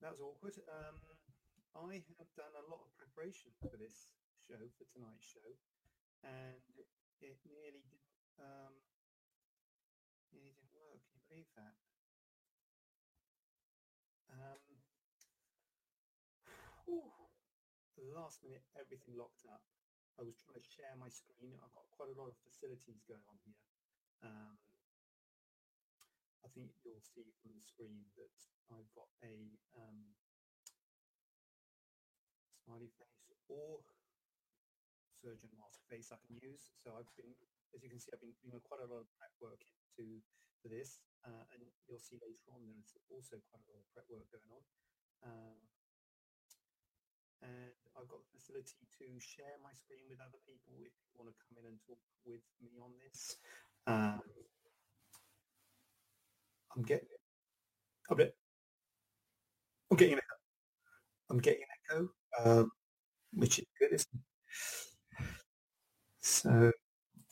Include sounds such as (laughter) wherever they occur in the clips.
That was awkward. Um, I have done a lot of preparation for this show, for tonight's show, and it nearly didn't, um, nearly didn't work. Can you believe that? Um, whew. the last minute, everything locked up. I was trying to share my screen. I've got quite a lot of facilities going on here. Um, I think you'll see from the screen that I've got a um, smiley face or surgeon mask face I can use. So I've been, as you can see, I've been doing quite a lot of prep work into for this, uh, and you'll see later on there's also quite a lot of prep work going on. Um, and I've got the facility to share my screen with other people if you want to come in and talk with me on this. Um, I'm getting a bit. I'm getting an echo. I'm getting an echo, um, which is good, isn't it? So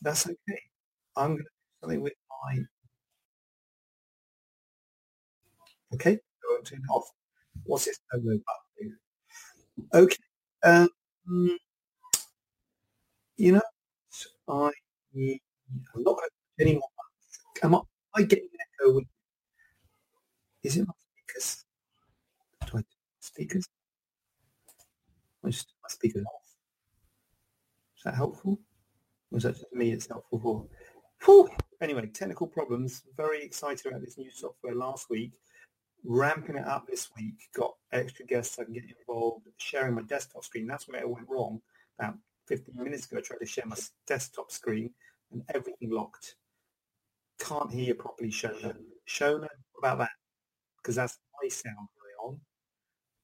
that's okay. I'm going to do something with my. Okay, I won't turn it off. What's this solo button? Okay. Um, you know, I I'm not going to any more. Am I, am I getting an echo? With, is it my speakers? Do I do speakers? I just my speakers off. Is that helpful? Or that just me? It's helpful for. Whew. Anyway, technical problems. Very excited about this new software last week. Ramping it up this week. Got extra guests I can get involved. Sharing my desktop screen. That's where it went wrong. About 15 minutes ago, I tried to share my desktop screen and everything locked. Can't hear you properly, Shona. Shona, about that? Because that's my sound going on,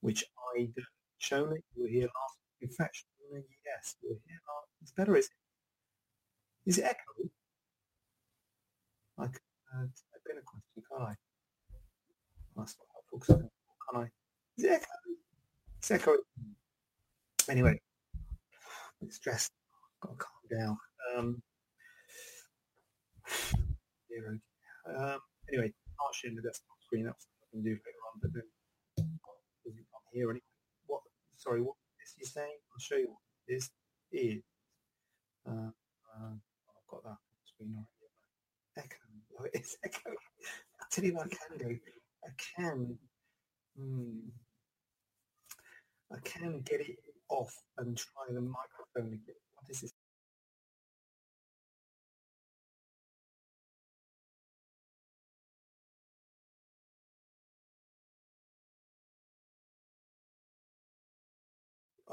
which I don't. Shona, you were here last In fact, yes, you were here last. It's better, is it? Is it echoing? I can uh, in a question, can't I? That's not helpful, can I? Is it echoing? It's echoing. Anyway, I'm stressed. Got to calm down. Um, (sighs) zero. Um, anyway, share the desktop screen. That's can do later on, but then you can't hear anything. What? Sorry, what is he saying? I'll show you what this is. Uh, uh, I've got that on the screen already. Echo. (laughs) Oh, it's echo. I'll tell you what I can do. I can. Hmm, I can get it off and try the microphone again. What is this?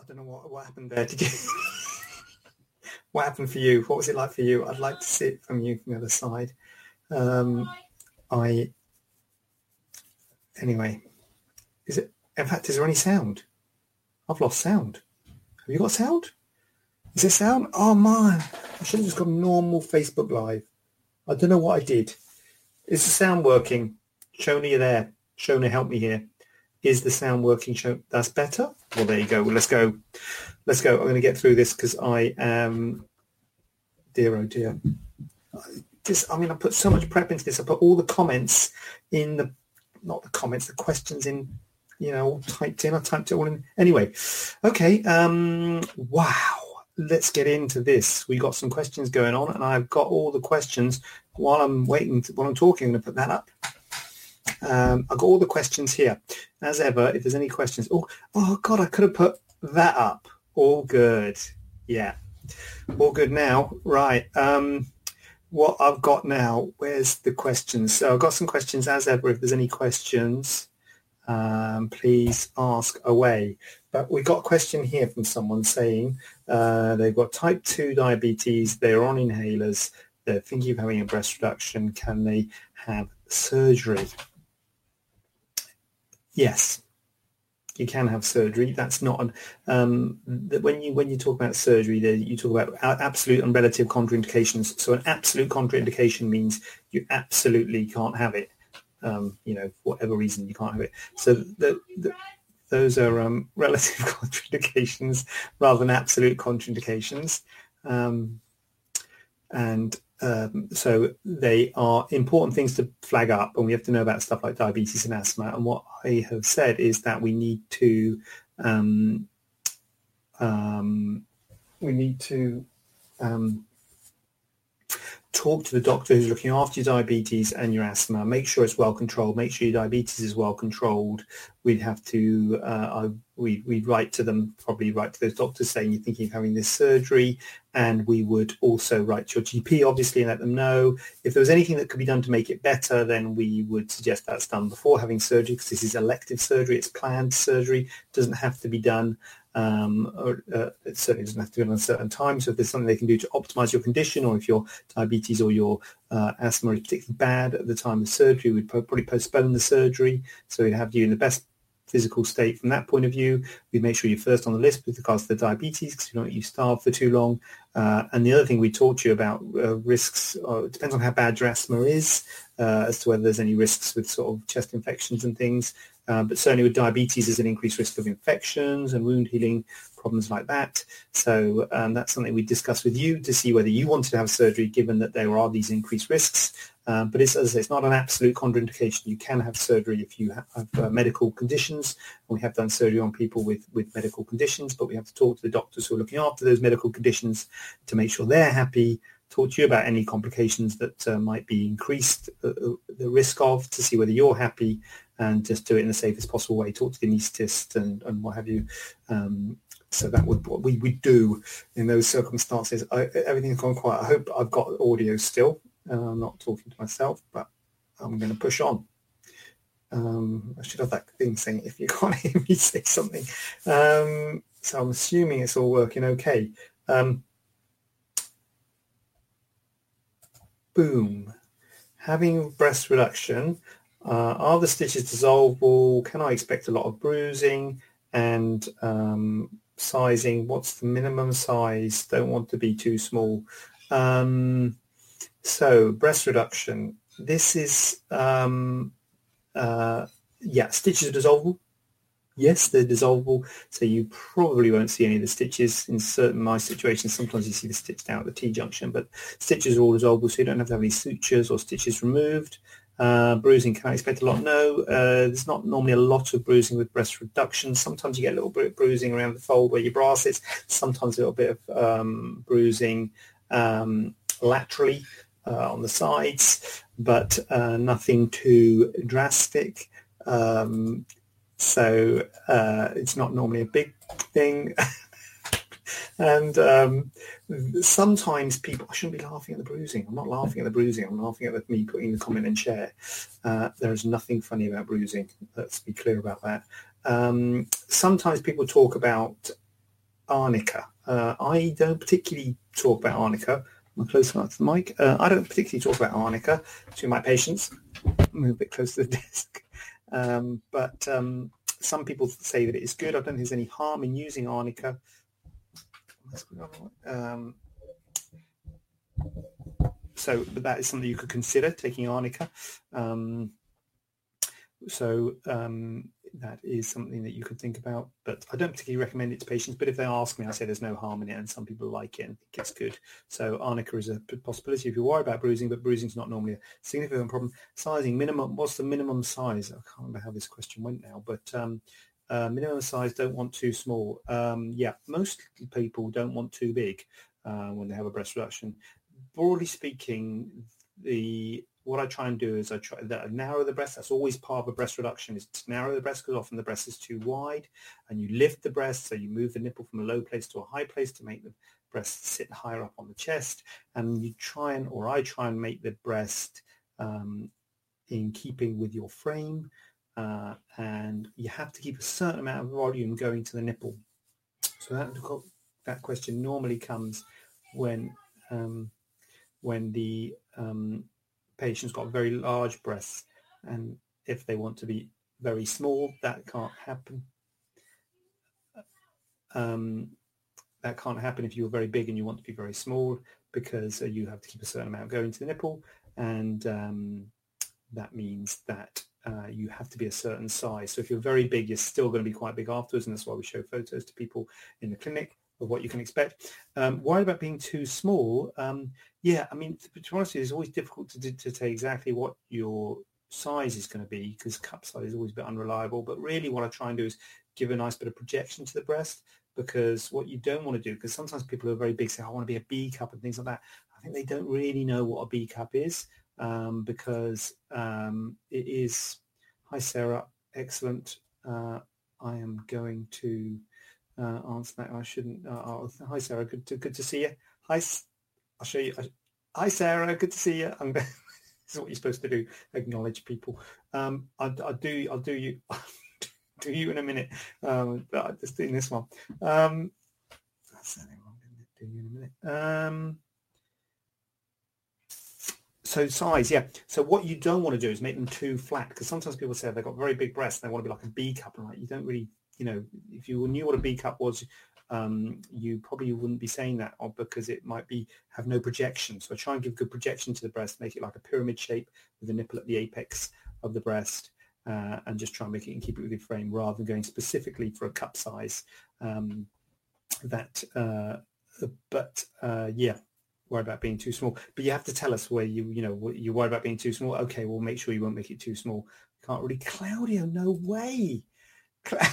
I don't know what, what happened there. Did you? (laughs) what happened for you? What was it like for you? I'd like to see it from you from the other side. Um, I anyway. Is it? In fact, is there any sound? I've lost sound. Have you got sound? Is there sound? Oh man, I should have just got normal Facebook Live. I don't know what I did. Is the sound working? Shona, you there? Shona, help me here. Is the sound working? Show that's better. Well, there you go. Well, let's go. Let's go. I'm going to get through this because I am. Dear oh dear. Just, I mean, I put so much prep into this. I put all the comments in the, not the comments, the questions in. You know, all typed in. I typed it all in. Anyway, okay. Um. Wow. Let's get into this. We got some questions going on, and I've got all the questions while I'm waiting. To, while I'm talking, I'm going to put that up. Um, I've got all the questions here. As ever, if there's any questions, oh, oh God, I could have put that up. All good. Yeah. All good now. Right. Um, what I've got now, where's the questions? So I've got some questions as ever. If there's any questions, um, please ask away. But we've got a question here from someone saying uh, they've got type 2 diabetes, they're on inhalers, they're thinking of having a breast reduction. Can they have surgery? Yes, you can have surgery. That's not an, um, when you when you talk about surgery, you talk about absolute and relative contraindications. So an absolute contraindication means you absolutely can't have it um, you know, whatever reason you can't have it. So the, the, those are um, (laughs) relative contraindications rather than absolute contraindications. Um, and um, so they are important things to flag up and we have to know about stuff like diabetes and asthma. And what I have said is that we need to um, um, we need to um, talk to the doctor who's looking after your diabetes and your asthma. Make sure it's well controlled. Make sure your diabetes is well controlled. We'd have to, uh, we, we'd write to them, probably write to those doctors saying you're thinking of having this surgery. And we would also write to your GP, obviously, and let them know. If there was anything that could be done to make it better, then we would suggest that's done before having surgery because this is elective surgery. It's planned surgery. It doesn't have to be done um, or uh, it certainly doesn't have to be on a certain time. So if there's something they can do to optimize your condition, or if your diabetes or your uh, asthma is particularly bad at the time of surgery, we'd probably postpone the surgery. So we'd have you in the best physical state from that point of view. We make sure you're first on the list with regards to the diabetes because we don't want you starve for too long. Uh, and the other thing we to you about uh, risks, uh, depends on how bad your asthma is uh, as to whether there's any risks with sort of chest infections and things. Uh, but certainly with diabetes, there's an increased risk of infections and wound healing problems like that. So um, that's something we discuss with you to see whether you wanted to have surgery, given that there are these increased risks. Um, but it's, as say, it's not an absolute contraindication. You can have surgery if you have uh, medical conditions. We have done surgery on people with, with medical conditions, but we have to talk to the doctors who are looking after those medical conditions to make sure they're happy talk to you about any complications that uh, might be increased uh, uh, the risk of to see whether you're happy and just do it in the safest possible way. Talk to the anaesthetist and, and what have you. Um, so that would what we would do in those circumstances. I, everything's gone quiet. I hope I've got audio still. Uh, I'm not talking to myself, but I'm going to push on. Um, I should have that thing saying if you can't (laughs) hear me say something. Um, so I'm assuming it's all working okay. Um, boom. Having breast reduction, uh, are the stitches dissolvable? Can I expect a lot of bruising and um, sizing? What's the minimum size? Don't want to be too small. Um, so breast reduction. This is, um, uh, yeah, stitches are dissolvable. Yes, they're dissolvable, so you probably won't see any of the stitches. In certain my situations, sometimes you see the stitch down at the T-junction, but stitches are all dissolvable, so you don't have to have any sutures or stitches removed. Uh, bruising, can I expect a lot? No, uh, there's not normally a lot of bruising with breast reduction. Sometimes you get a little bit of bruising around the fold where your bra sits, sometimes a little bit of um, bruising um, laterally uh, on the sides, but uh, nothing too drastic. Um, so uh, it's not normally a big thing. (laughs) and um, sometimes people, I shouldn't be laughing at the bruising. I'm not laughing at the bruising. I'm laughing at me putting the comment in share. Uh, there is nothing funny about bruising. Let's be clear about that. Um, sometimes people talk about arnica. Uh, I don't particularly talk about arnica. I'm close enough to the mic. Uh, I don't particularly talk about arnica to my patients. Move a bit close to the (laughs) desk. Um, but um, some people say that it is good. I don't think there's any harm in using arnica. Um, so, that is something you could consider taking arnica. Um, so um, that is something that you could think about. But I don't particularly recommend it to patients. But if they ask me, I say there's no harm in it, and some people like it and think it's good. So arnica is a possibility if you worry about bruising, but bruising is not normally a significant problem. Sizing minimum. What's the minimum size? I can't remember how this question went now, but um, uh, minimum size don't want too small. Um, yeah, most people don't want too big uh, when they have a breast reduction. Broadly speaking, the what I try and do is I try that narrow the breast. That's always part of a breast reduction is to narrow the breast because often the breast is too wide and you lift the breast. So you move the nipple from a low place to a high place to make the breast sit higher up on the chest. And you try and, or I try and make the breast um, in keeping with your frame. Uh, and you have to keep a certain amount of volume going to the nipple. So that that question normally comes when um, when the um, patient's got very large breasts, and if they want to be very small, that can't happen. Um, that can't happen if you're very big and you want to be very small because uh, you have to keep a certain amount going to the nipple, and um, that means that uh, you have to be a certain size. So if you're very big, you're still going to be quite big afterwards, and that's why we show photos to people in the clinic of what you can expect. Um, worried about being too small? Um, yeah, I mean, to, be honest, it's always difficult to, to, to say exactly what your size is going to be because cup size is always a bit unreliable. But really what I try and do is give a nice bit of projection to the breast because what you don't want to do, because sometimes people who are very big say, I want to be a B cup and things like that. I think they don't really know what a B cup is um, because um, it is, hi Sarah, excellent. Uh, I am going to uh, answer that. I shouldn't. Uh, oh, hi Sarah, good to good to see you. Hi, I'll show you. Hi Sarah, good to see you. I'm, (laughs) this is what you're supposed to do. Acknowledge people. Um, I, I do. I'll do you. (laughs) do you in a minute. Um, just doing this one. Um, that's wrong. Do you in a minute. Um, so size, yeah. So what you don't want to do is make them too flat because sometimes people say they've got very big breasts and they want to be like a B cup, and like you don't really, you know, if you knew what a B cup was, um, you probably wouldn't be saying that because it might be have no projection. So try and give good projection to the breast, make it like a pyramid shape with the nipple at the apex of the breast, uh, and just try and make it and keep it within frame rather than going specifically for a cup size. Um, that, uh, but uh, yeah, worried about being too small. But you have to tell us where you, you know, you worry about being too small. Okay, we'll make sure you won't make it too small. Can't really. Claudio, no way. (laughs) Claudio,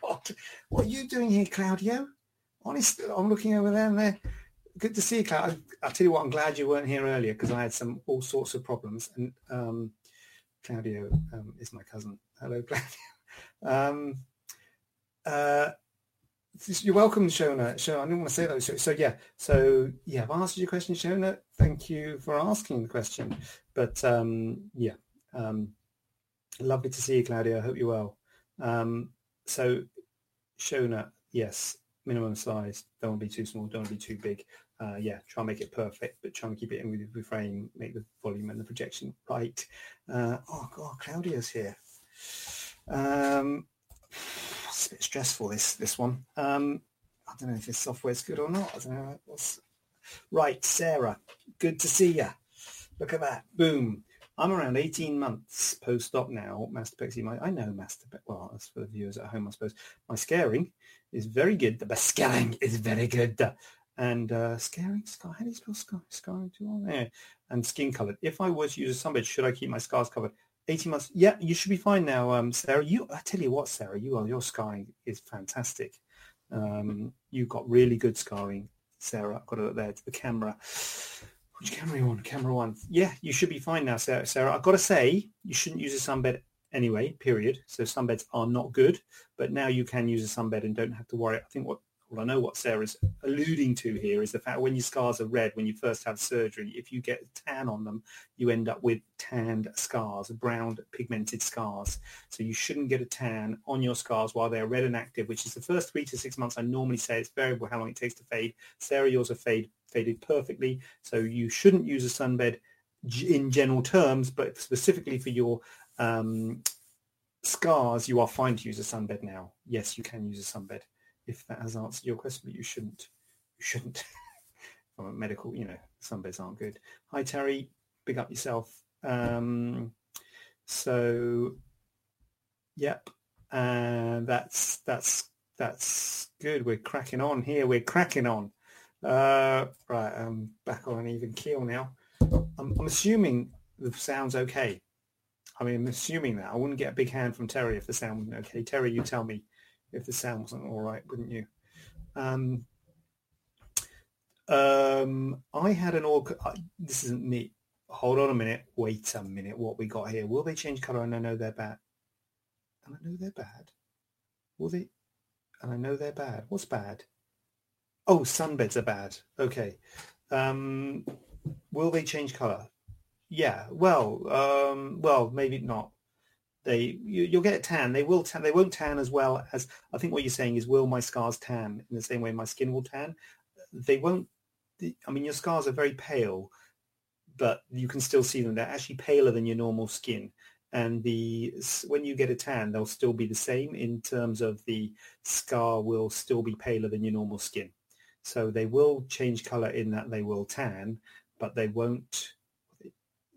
God, what are you doing here, Claudio? Honestly, I'm looking over there and there. Good to see you, Claudio. I'll tell you what, I'm glad you weren't here earlier because I had some all sorts of problems. And um, Claudio um, is my cousin. Hello, Claudio. (laughs) Um, uh, you're welcome, Shona. Shona, I didn't want to say that. So, so, yeah, so yeah, I've answered your question, Shona. Thank you for asking the question. But um, yeah, um, lovely to see you, Claudia. I hope you're well. Um, so, Shona, yes, minimum size. Don't want to be too small. Don't want to be too big. Uh, yeah, try and make it perfect, but try and keep it in with the frame, make the volume and the projection right. Uh, oh God, Claudia's here. Um, it's a bit stressful this this one. Um, I don't know if this software's good or not. I don't know. What's... Right, Sarah, good to see you. Look at that. Boom. I'm around 18 months post-op now. Mastopexy, my, I know mastopexy. Well, that's for the viewers at home, I suppose. My scaring is very good. The scaring is very good. And uh, scaring, scar, how do you spell scar? Scarring too long? Yeah. And skin colored. If I was to use a sunbed, should I keep my scars covered? 18 months. Yeah, you should be fine now, um, Sarah. You, I tell you what, Sarah, you are, your scarring is fantastic. Um, you've got really good scarring, Sarah. I've got it there to the camera. Which camera you on? Camera one. Yeah, you should be fine now, Sarah. Sarah, I've got to say, you shouldn't use a sunbed anyway, period. So sunbeds are not good, but now you can use a sunbed and don't have to worry. I think what I know what Sarah's alluding to here is the fact when your scars are red, when you first have surgery, if you get a tan on them, you end up with tanned scars, brown pigmented scars. So you shouldn't get a tan on your scars while they're red and active, which is the first three to six months. I normally say it's variable how long it takes to fade. Sarah, yours are fade, faded perfectly. So you shouldn't use a sunbed in general terms, but specifically for your um, scars, you are fine to use a sunbed now. Yes, you can use a sunbed if that has answered your question, but you shouldn't. You shouldn't. (laughs) From a medical, you know, some beds aren't good. Hi Terry, big up yourself. Um, so, yep, and that's that's that's good. We're cracking on here. We're cracking on. Uh, right, I'm back on an even keel now. I'm, I'm assuming the sound's okay. I mean, I'm assuming that. I wouldn't get a big hand from Terry if the sound wasn't okay. Terry, you tell me if the sound wasn't all right, wouldn't you? Um, um, I had an org. This isn't me. Hold on a minute. Wait a minute. What we got here? Will they change colour? And I know they're bad. And I know they're bad. Will they? And I know they're bad. What's bad? Oh, sunbeds are bad. Okay. Um, will they change colour? Yeah. Well, um, well, maybe not. They you, you'll get a tan. They will tan. They won't tan as well as I think what you're saying is will my scars tan in the same way my skin will tan. They won't. I mean, your scars are very pale, but you can still see them. They're actually paler than your normal skin. And the when you get a tan, they'll still be the same in terms of the scar will still be paler than your normal skin. So they will change color in that they will tan, but they won't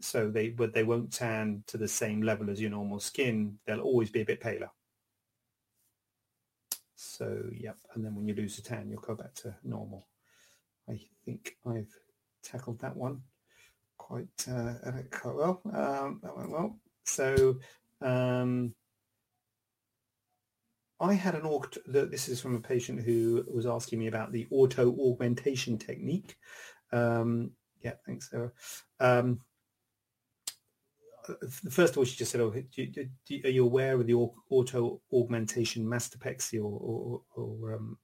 so they but they won't tan to the same level as your normal skin. They'll always be a bit paler. So yep, and then when you lose the tan, you'll go back to normal. I think I've tackled that one quite uh, quite well. Um, that went well. So um, I had an auto. This is from a patient who was asking me about the auto augmentation technique. Um, yeah, thanks, Sarah. Um, first of all, she just said, "Oh, do, do, do, are you aware of the auto augmentation mastopexy or, or, or um,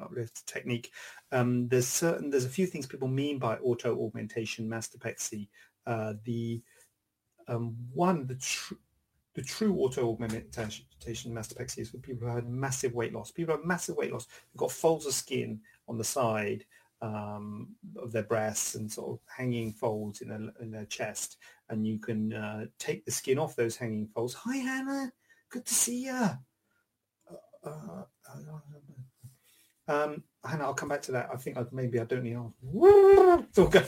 uplift technique?" Um, there's certain there's a few things people mean by auto augmentation mastopexy. Uh, the um, one, the tr- the true auto augmentation mastopexy is for people who have massive weight loss. People who have massive weight loss. They've got folds of skin on the side um, of their breasts and sort of hanging folds in their, in their chest. And you can uh, take the skin off those hanging folds. Hi, Hannah. Good to see you. Uh, uh, um, Hannah, I'll come back to that. I think I, maybe I don't need to. It's all good.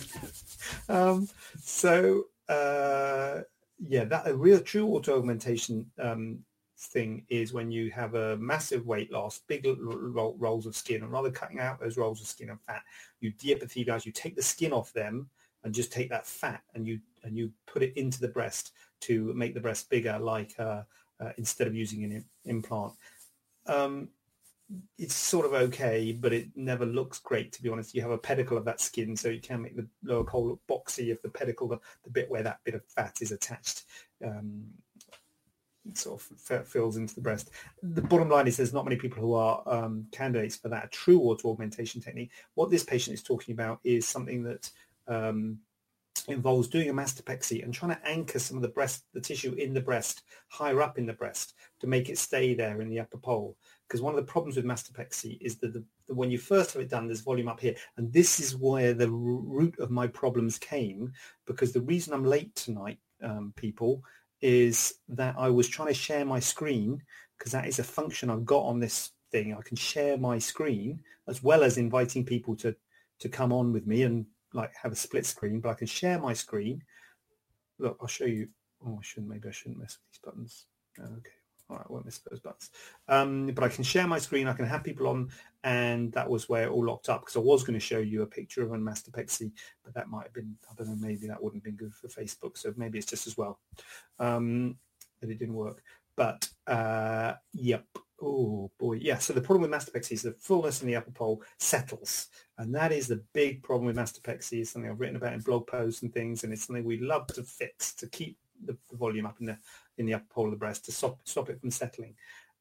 um, so, uh, yeah, that a real true auto augmentation um, thing is when you have a massive weight loss, big rolls of skin, and rather cutting out those rolls of skin and fat, you de-epithelialize, you take the skin off them and just take that fat and you and you put it into the breast to make the breast bigger, like uh, uh, instead of using an implant. Um, it's sort of okay, but it never looks great, to be honest. You have a pedicle of that skin, so you can make the lower pole look boxy if the pedicle, the, the bit where that bit of fat is attached, um, sort of fills into the breast. The bottom line is there's not many people who are um, candidates for that true auto augmentation technique. What this patient is talking about is something that um, involves doing a mastopexy and trying to anchor some of the breast, the tissue in the breast, higher up in the breast to make it stay there in the upper pole because one of the problems with mastopexy is that the, the, when you first have it done, there's volume up here. And this is where the root of my problems came, because the reason I'm late tonight, um, people, is that I was trying to share my screen, because that is a function I've got on this thing. I can share my screen as well as inviting people to, to come on with me and like have a split screen, but I can share my screen. Look, I'll show you. Oh, I shouldn't. Maybe I shouldn't mess with these buttons. Oh, okay. All right, I won't miss those buttons. Um, but I can share my screen. I can have people on, and that was where it all locked up because I was going to show you a picture of a Mastopexy, but that might have been, I don't know, maybe that wouldn't have been good for Facebook. So maybe it's just as well um, that it didn't work. But uh, yep. Oh boy, yeah. So the problem with Master mastopexy is the fullness in the upper pole settles, and that is the big problem with Master mastopexy. It's something I've written about in blog posts and things, and it's something we love to fix to keep the, the volume up in the in the upper pole of the breast to stop, stop it from settling.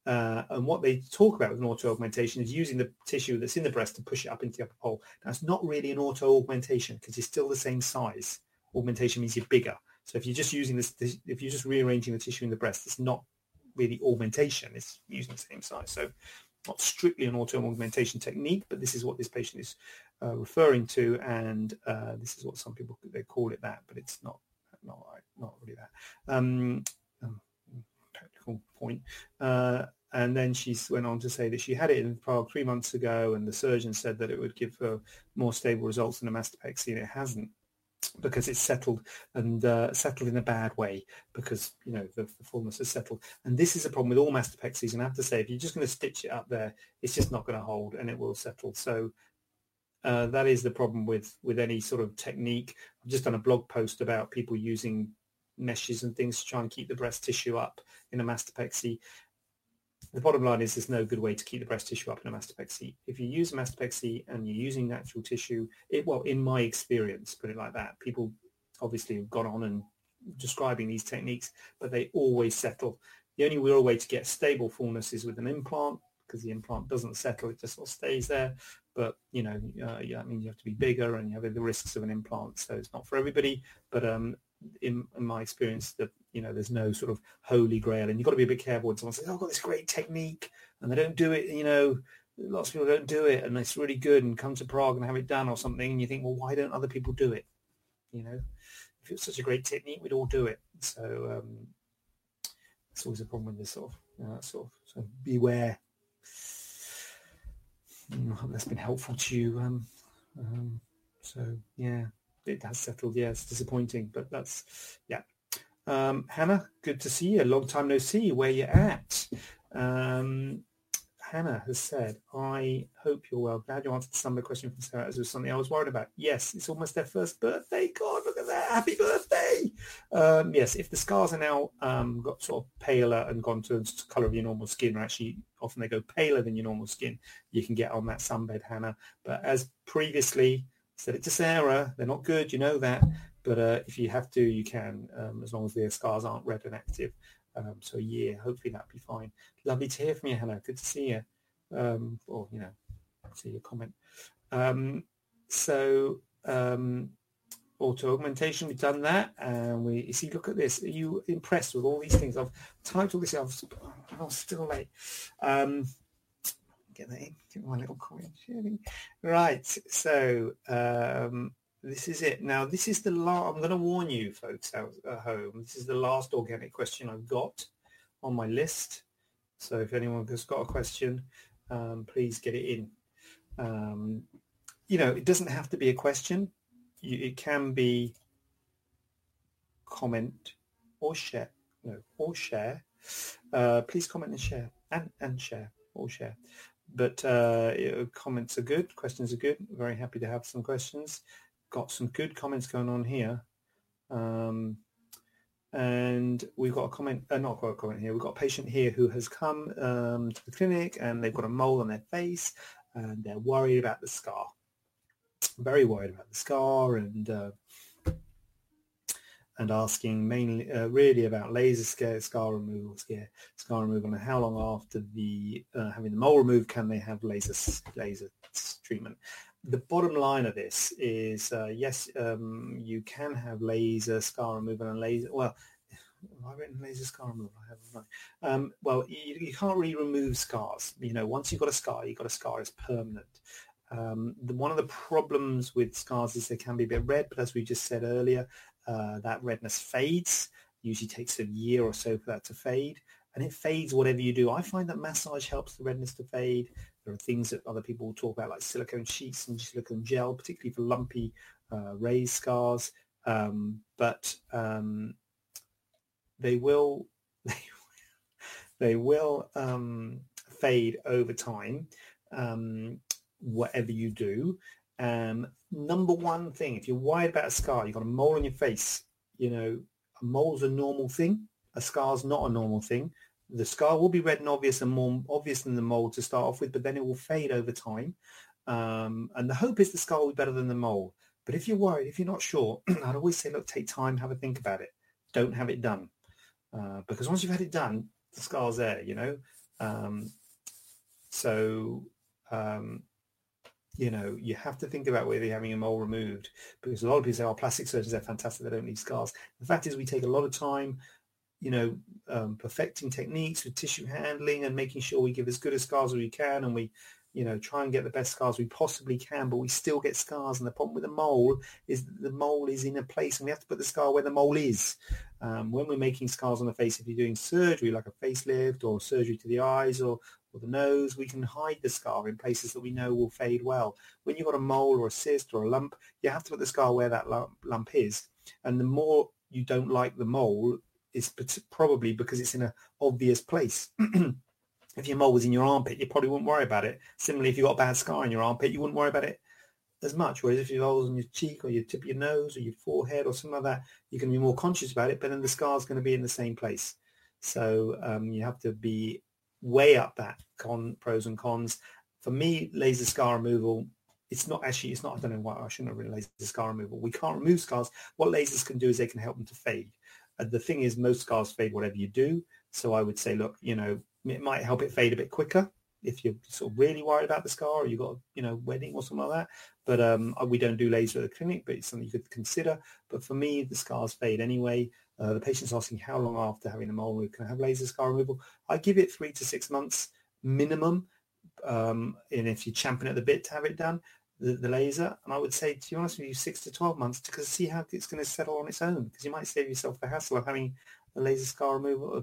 Uh, and what they talk about with an auto augmentation is using the tissue that's in the breast to push it up into the upper pole. It's not really an auto augmentation because it's still the same size. Augmentation means you're bigger. So if you're just using this, if you're just rearranging the tissue in the breast, it's not really augmentation. It's using the same size. So not strictly an auto augmentation technique, but this is what this patient is uh, referring to, and uh, this is what some people they call it that, but it's not not not really that. Um, technical point. Uh, and then she went on to say that she had it in Prague three months ago, and the surgeon said that it would give her more stable results than a mastopexy, and it hasn't because it's settled and uh, settled in a bad way because you know the, the, fullness has settled. And this is a problem with all mastopexies and I have to say if you're just going to stitch it up there it's just not going to hold and it will settle. So uh, that is the problem with with any sort of technique. I've just done a blog post about people using meshes and things to try and keep the breast tissue up in a mastopexy. The bottom line is there's no good way to keep the breast tissue up in a mastopexy. If you use a mastopexy and you're using natural tissue, it well, in my experience, put it like that, people obviously have gone on and describing these techniques, but they always settle. The only real way to get stable fullness is with an implant because the implant doesn't settle; it just sort of stays there. But you know, uh, yeah, I mean, you have to be bigger and you have the risks of an implant, so it's not for everybody. But um, in, in, my experience, that You know, there's no sort of holy grail, and you've got to be a bit careful when someone says, oh, "I've got this great technique," and they don't do it. You know, lots of people don't do it, and it's really good, and come to Prague and have it done or something, and you think, well, why don't other people do it? You know, if it's such a great technique, we'd all do it. So um, it's always a problem with this sort of, you know, sort of. So beware. Mm, I hope that's been helpful to you. Um, um, so yeah, it has settled. Yeah, it's disappointing, but that's yeah. Um, Hannah, good to see you. Long time no see. Where you at? Um, Hannah has said, I hope you're well. Glad you answered some of the question from Sarah as it was something I was worried about. Yes, it's almost their first birthday. God, look at that. Happy birthday. Um, yes, if the scars are now um, got sort of paler and gone to the colour of your normal skin, or actually often they go paler than your normal skin, you can get on that sunbed, Hannah. But as previously said it to Sarah, they're not good, you know that. But uh, if you have to, you can, um, as long as the scars aren't red and active. Um, so a year, hopefully that'll be fine. Lovely to hear from you, Hannah. Good to see you. Um, or, you know, see your comment. Um, so um, auto augmentation, we've done that. And we you see, look at this. Are you impressed with all these things? I've typed all this. I've, I'm still late. Get that in. Get my little. Right. So um, this is it. Now, this is the last, I'm going to warn you folks out at home, this is the last organic question I've got on my list. So if anyone has got a question, um, please get it in. Um, you know, it doesn't have to be a question. You, it can be comment or share. No, or share. Uh, please comment and share and, and share or share. But uh, comments are good. Questions are good. Very happy to have some questions got some good comments going on here. Um, and we've got a comment, uh, not got a comment here, we've got a patient here who has come um, to the clinic and they've got a mole on their face and they're worried about the scar. Very worried about the scar and uh, and asking mainly uh, really about laser scare, scar removal, scare, scar removal, and how long after the uh, having the mole removed can they have laser laser treatment? the bottom line of this is uh, yes, um, you can have laser scar removal and laser. Well, have I written laser scar removal? I haven't. Um, well, you, you, can't really remove scars. You know, once you've got a scar, you've got a scar. It's permanent. Um, the, one of the problems with scars is they can be a bit red, but as we just said earlier, uh, that redness fades. Usually takes a year or so for that to fade and it fades whatever you do. I find that massage helps the redness to fade. There are things that other people talk about like silicone sheets and silicone gel, particularly for lumpy uh, raised scars. Um, but um, they will (laughs) they will um, fade over time, um, whatever you do. Um, number one thing, if you're worried about a scar, you've got a mole on your face, you know, a mole's a normal thing a scar's not a normal thing. The scar will be red and obvious and more obvious than the mole to start off with, but then it will fade over time. Um, and the hope is the scar will be better than the mole. But if you're worried, if you're not sure, (clears throat) I'd always say, look, take time, have a think about it. Don't have it done. Uh, because once you've had it done, the scar's there, you know. Um, so, um, you know, you have to think about whether you're having a mole removed because a lot of people say, oh, plastic surgeons, are fantastic. They don't leave scars. The fact is we take a lot of time you know, um, perfecting techniques with tissue handling and making sure we give as good a scars as we can and we, you know, try and get the best scars we possibly can, but we still get scars. And the problem with the mole is the mole is in a place and we have to put the scar where the mole is. Um, when we're making scars on the face, if you're doing surgery like a facelift or surgery to the eyes or, or the nose, we can hide the scar in places that we know will fade well. When you've got a mole or a cyst or a lump, you have to put the scar where that lump, lump is. And the more you don't like the mole, is probably because it's in an obvious place. (clears throat) if your mole was in your armpit, you probably wouldn't worry about it. Similarly, if you've got a bad scar in your armpit, you wouldn't worry about it as much. Whereas if your mole's on your cheek or your tip of your nose or your forehead or something like that, you can be more conscious about it, but then the scar's going to be in the same place. So um, you have to be weigh up that con pros and cons. For me, laser scar removal, it's not actually, it's not, I don't know why I shouldn't have written laser scar removal. We can't remove scars. What lasers can do is they can help them to fade. Uh, the thing is, most scars fade whatever you do. So I would say, look, you know, it might help it fade a bit quicker if you're sort of really worried about the scar or you've got, you know, wedding or something like that. But um, uh, we don't do laser at the clinic, but it's something you could consider. But for me, the scars fade anyway. Uh, the patient's asking how long after having a mole can I have laser scar removal? I give it three to six months minimum. Um, and if you champion at the bit to have it done, the, the laser, and I would say, to be honest with you, six to 12 months because see how it's going to settle on its own because you might save yourself the hassle of having a laser scar removal, uh,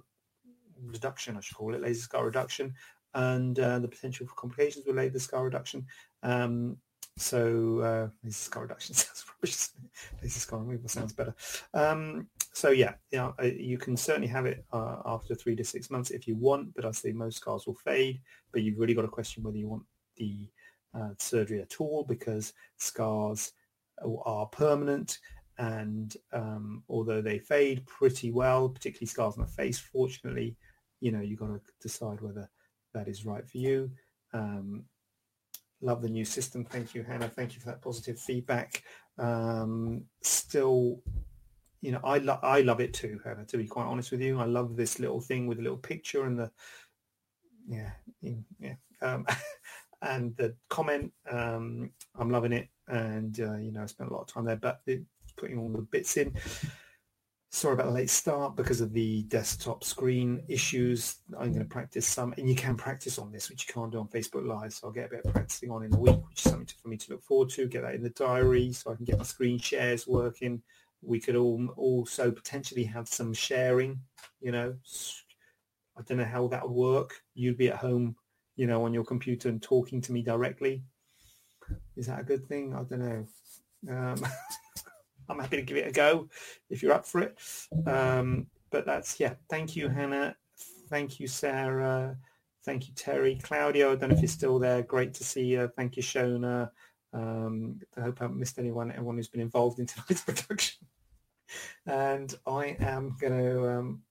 reduction, I should call it, laser scar reduction, and uh, the potential for complications with laser scar reduction. Um, so uh, laser scar reduction (laughs) sounds rubbish. (laughs) laser scar removal sounds better. Um, so yeah, yeah, uh, you can certainly have it uh, after three to six months if you want, but I say most scars will fade. But you've really got to question whether you want the uh, surgery at all because scars are permanent and um, although they fade pretty well, particularly scars on the face, fortunately, you know, you've got to decide whether that is right for you. Um, love the new system. Thank you, Hannah. Thank you for that positive feedback. Um, still, you know, I, lo- I love it too, Hannah, to be quite honest with you. I love this little thing with a little picture and the, yeah, yeah. Um, (laughs) and the comment, um, I'm loving it. And, uh, you know, I spent a lot of time there, but it, putting all the bits in. Sorry about the late start because of the desktop screen issues. I'm going to practice some, and you can practice on this, which you can't do on Facebook Live. So I'll get a bit of practicing on in the week, which is something to, for me to look forward to. Get that in the diary so I can get my screen shares working. We could all also potentially have some sharing. You know, I don't know how that would work. You'd be at home, you know, on your computer and talking to me directly. Is that a good thing? I don't know. Um, (laughs) I'm happy to give it a go if you're up for it. Um, but that's, yeah, thank you, Hannah. Thank you, Sarah. Thank you, Terry. Claudio, I don't know if you're still there. Great to see you. Thank you, Shona. Um, I hope I haven't missed anyone, everyone who's been involved in tonight's (laughs) production. and I am going to, um,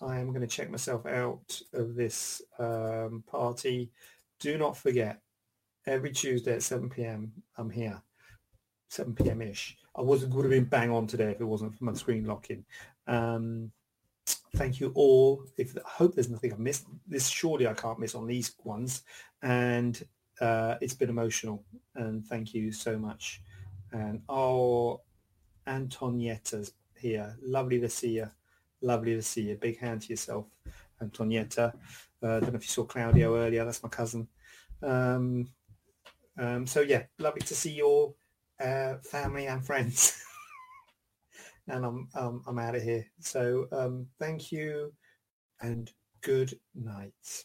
I am going to check myself out of this um, party. Do not forget, every Tuesday at 7 p.m. I'm here. 7 p.m. ish. I was would have been bang on today if it wasn't for my screen locking. Um, thank you all. If I hope there's nothing I've missed. This surely I can't miss on these ones, and uh, it's been emotional. And thank you so much. And oh, Antonietta's here. Lovely to see you. Lovely to see you. Big hand to yourself, Antonietta. Uh, I don't know if you saw Claudio earlier. That's my cousin. Um, um, so yeah, lovely to see your uh, family and friends. (laughs) and I'm um, I'm out of here. So um, thank you and good night.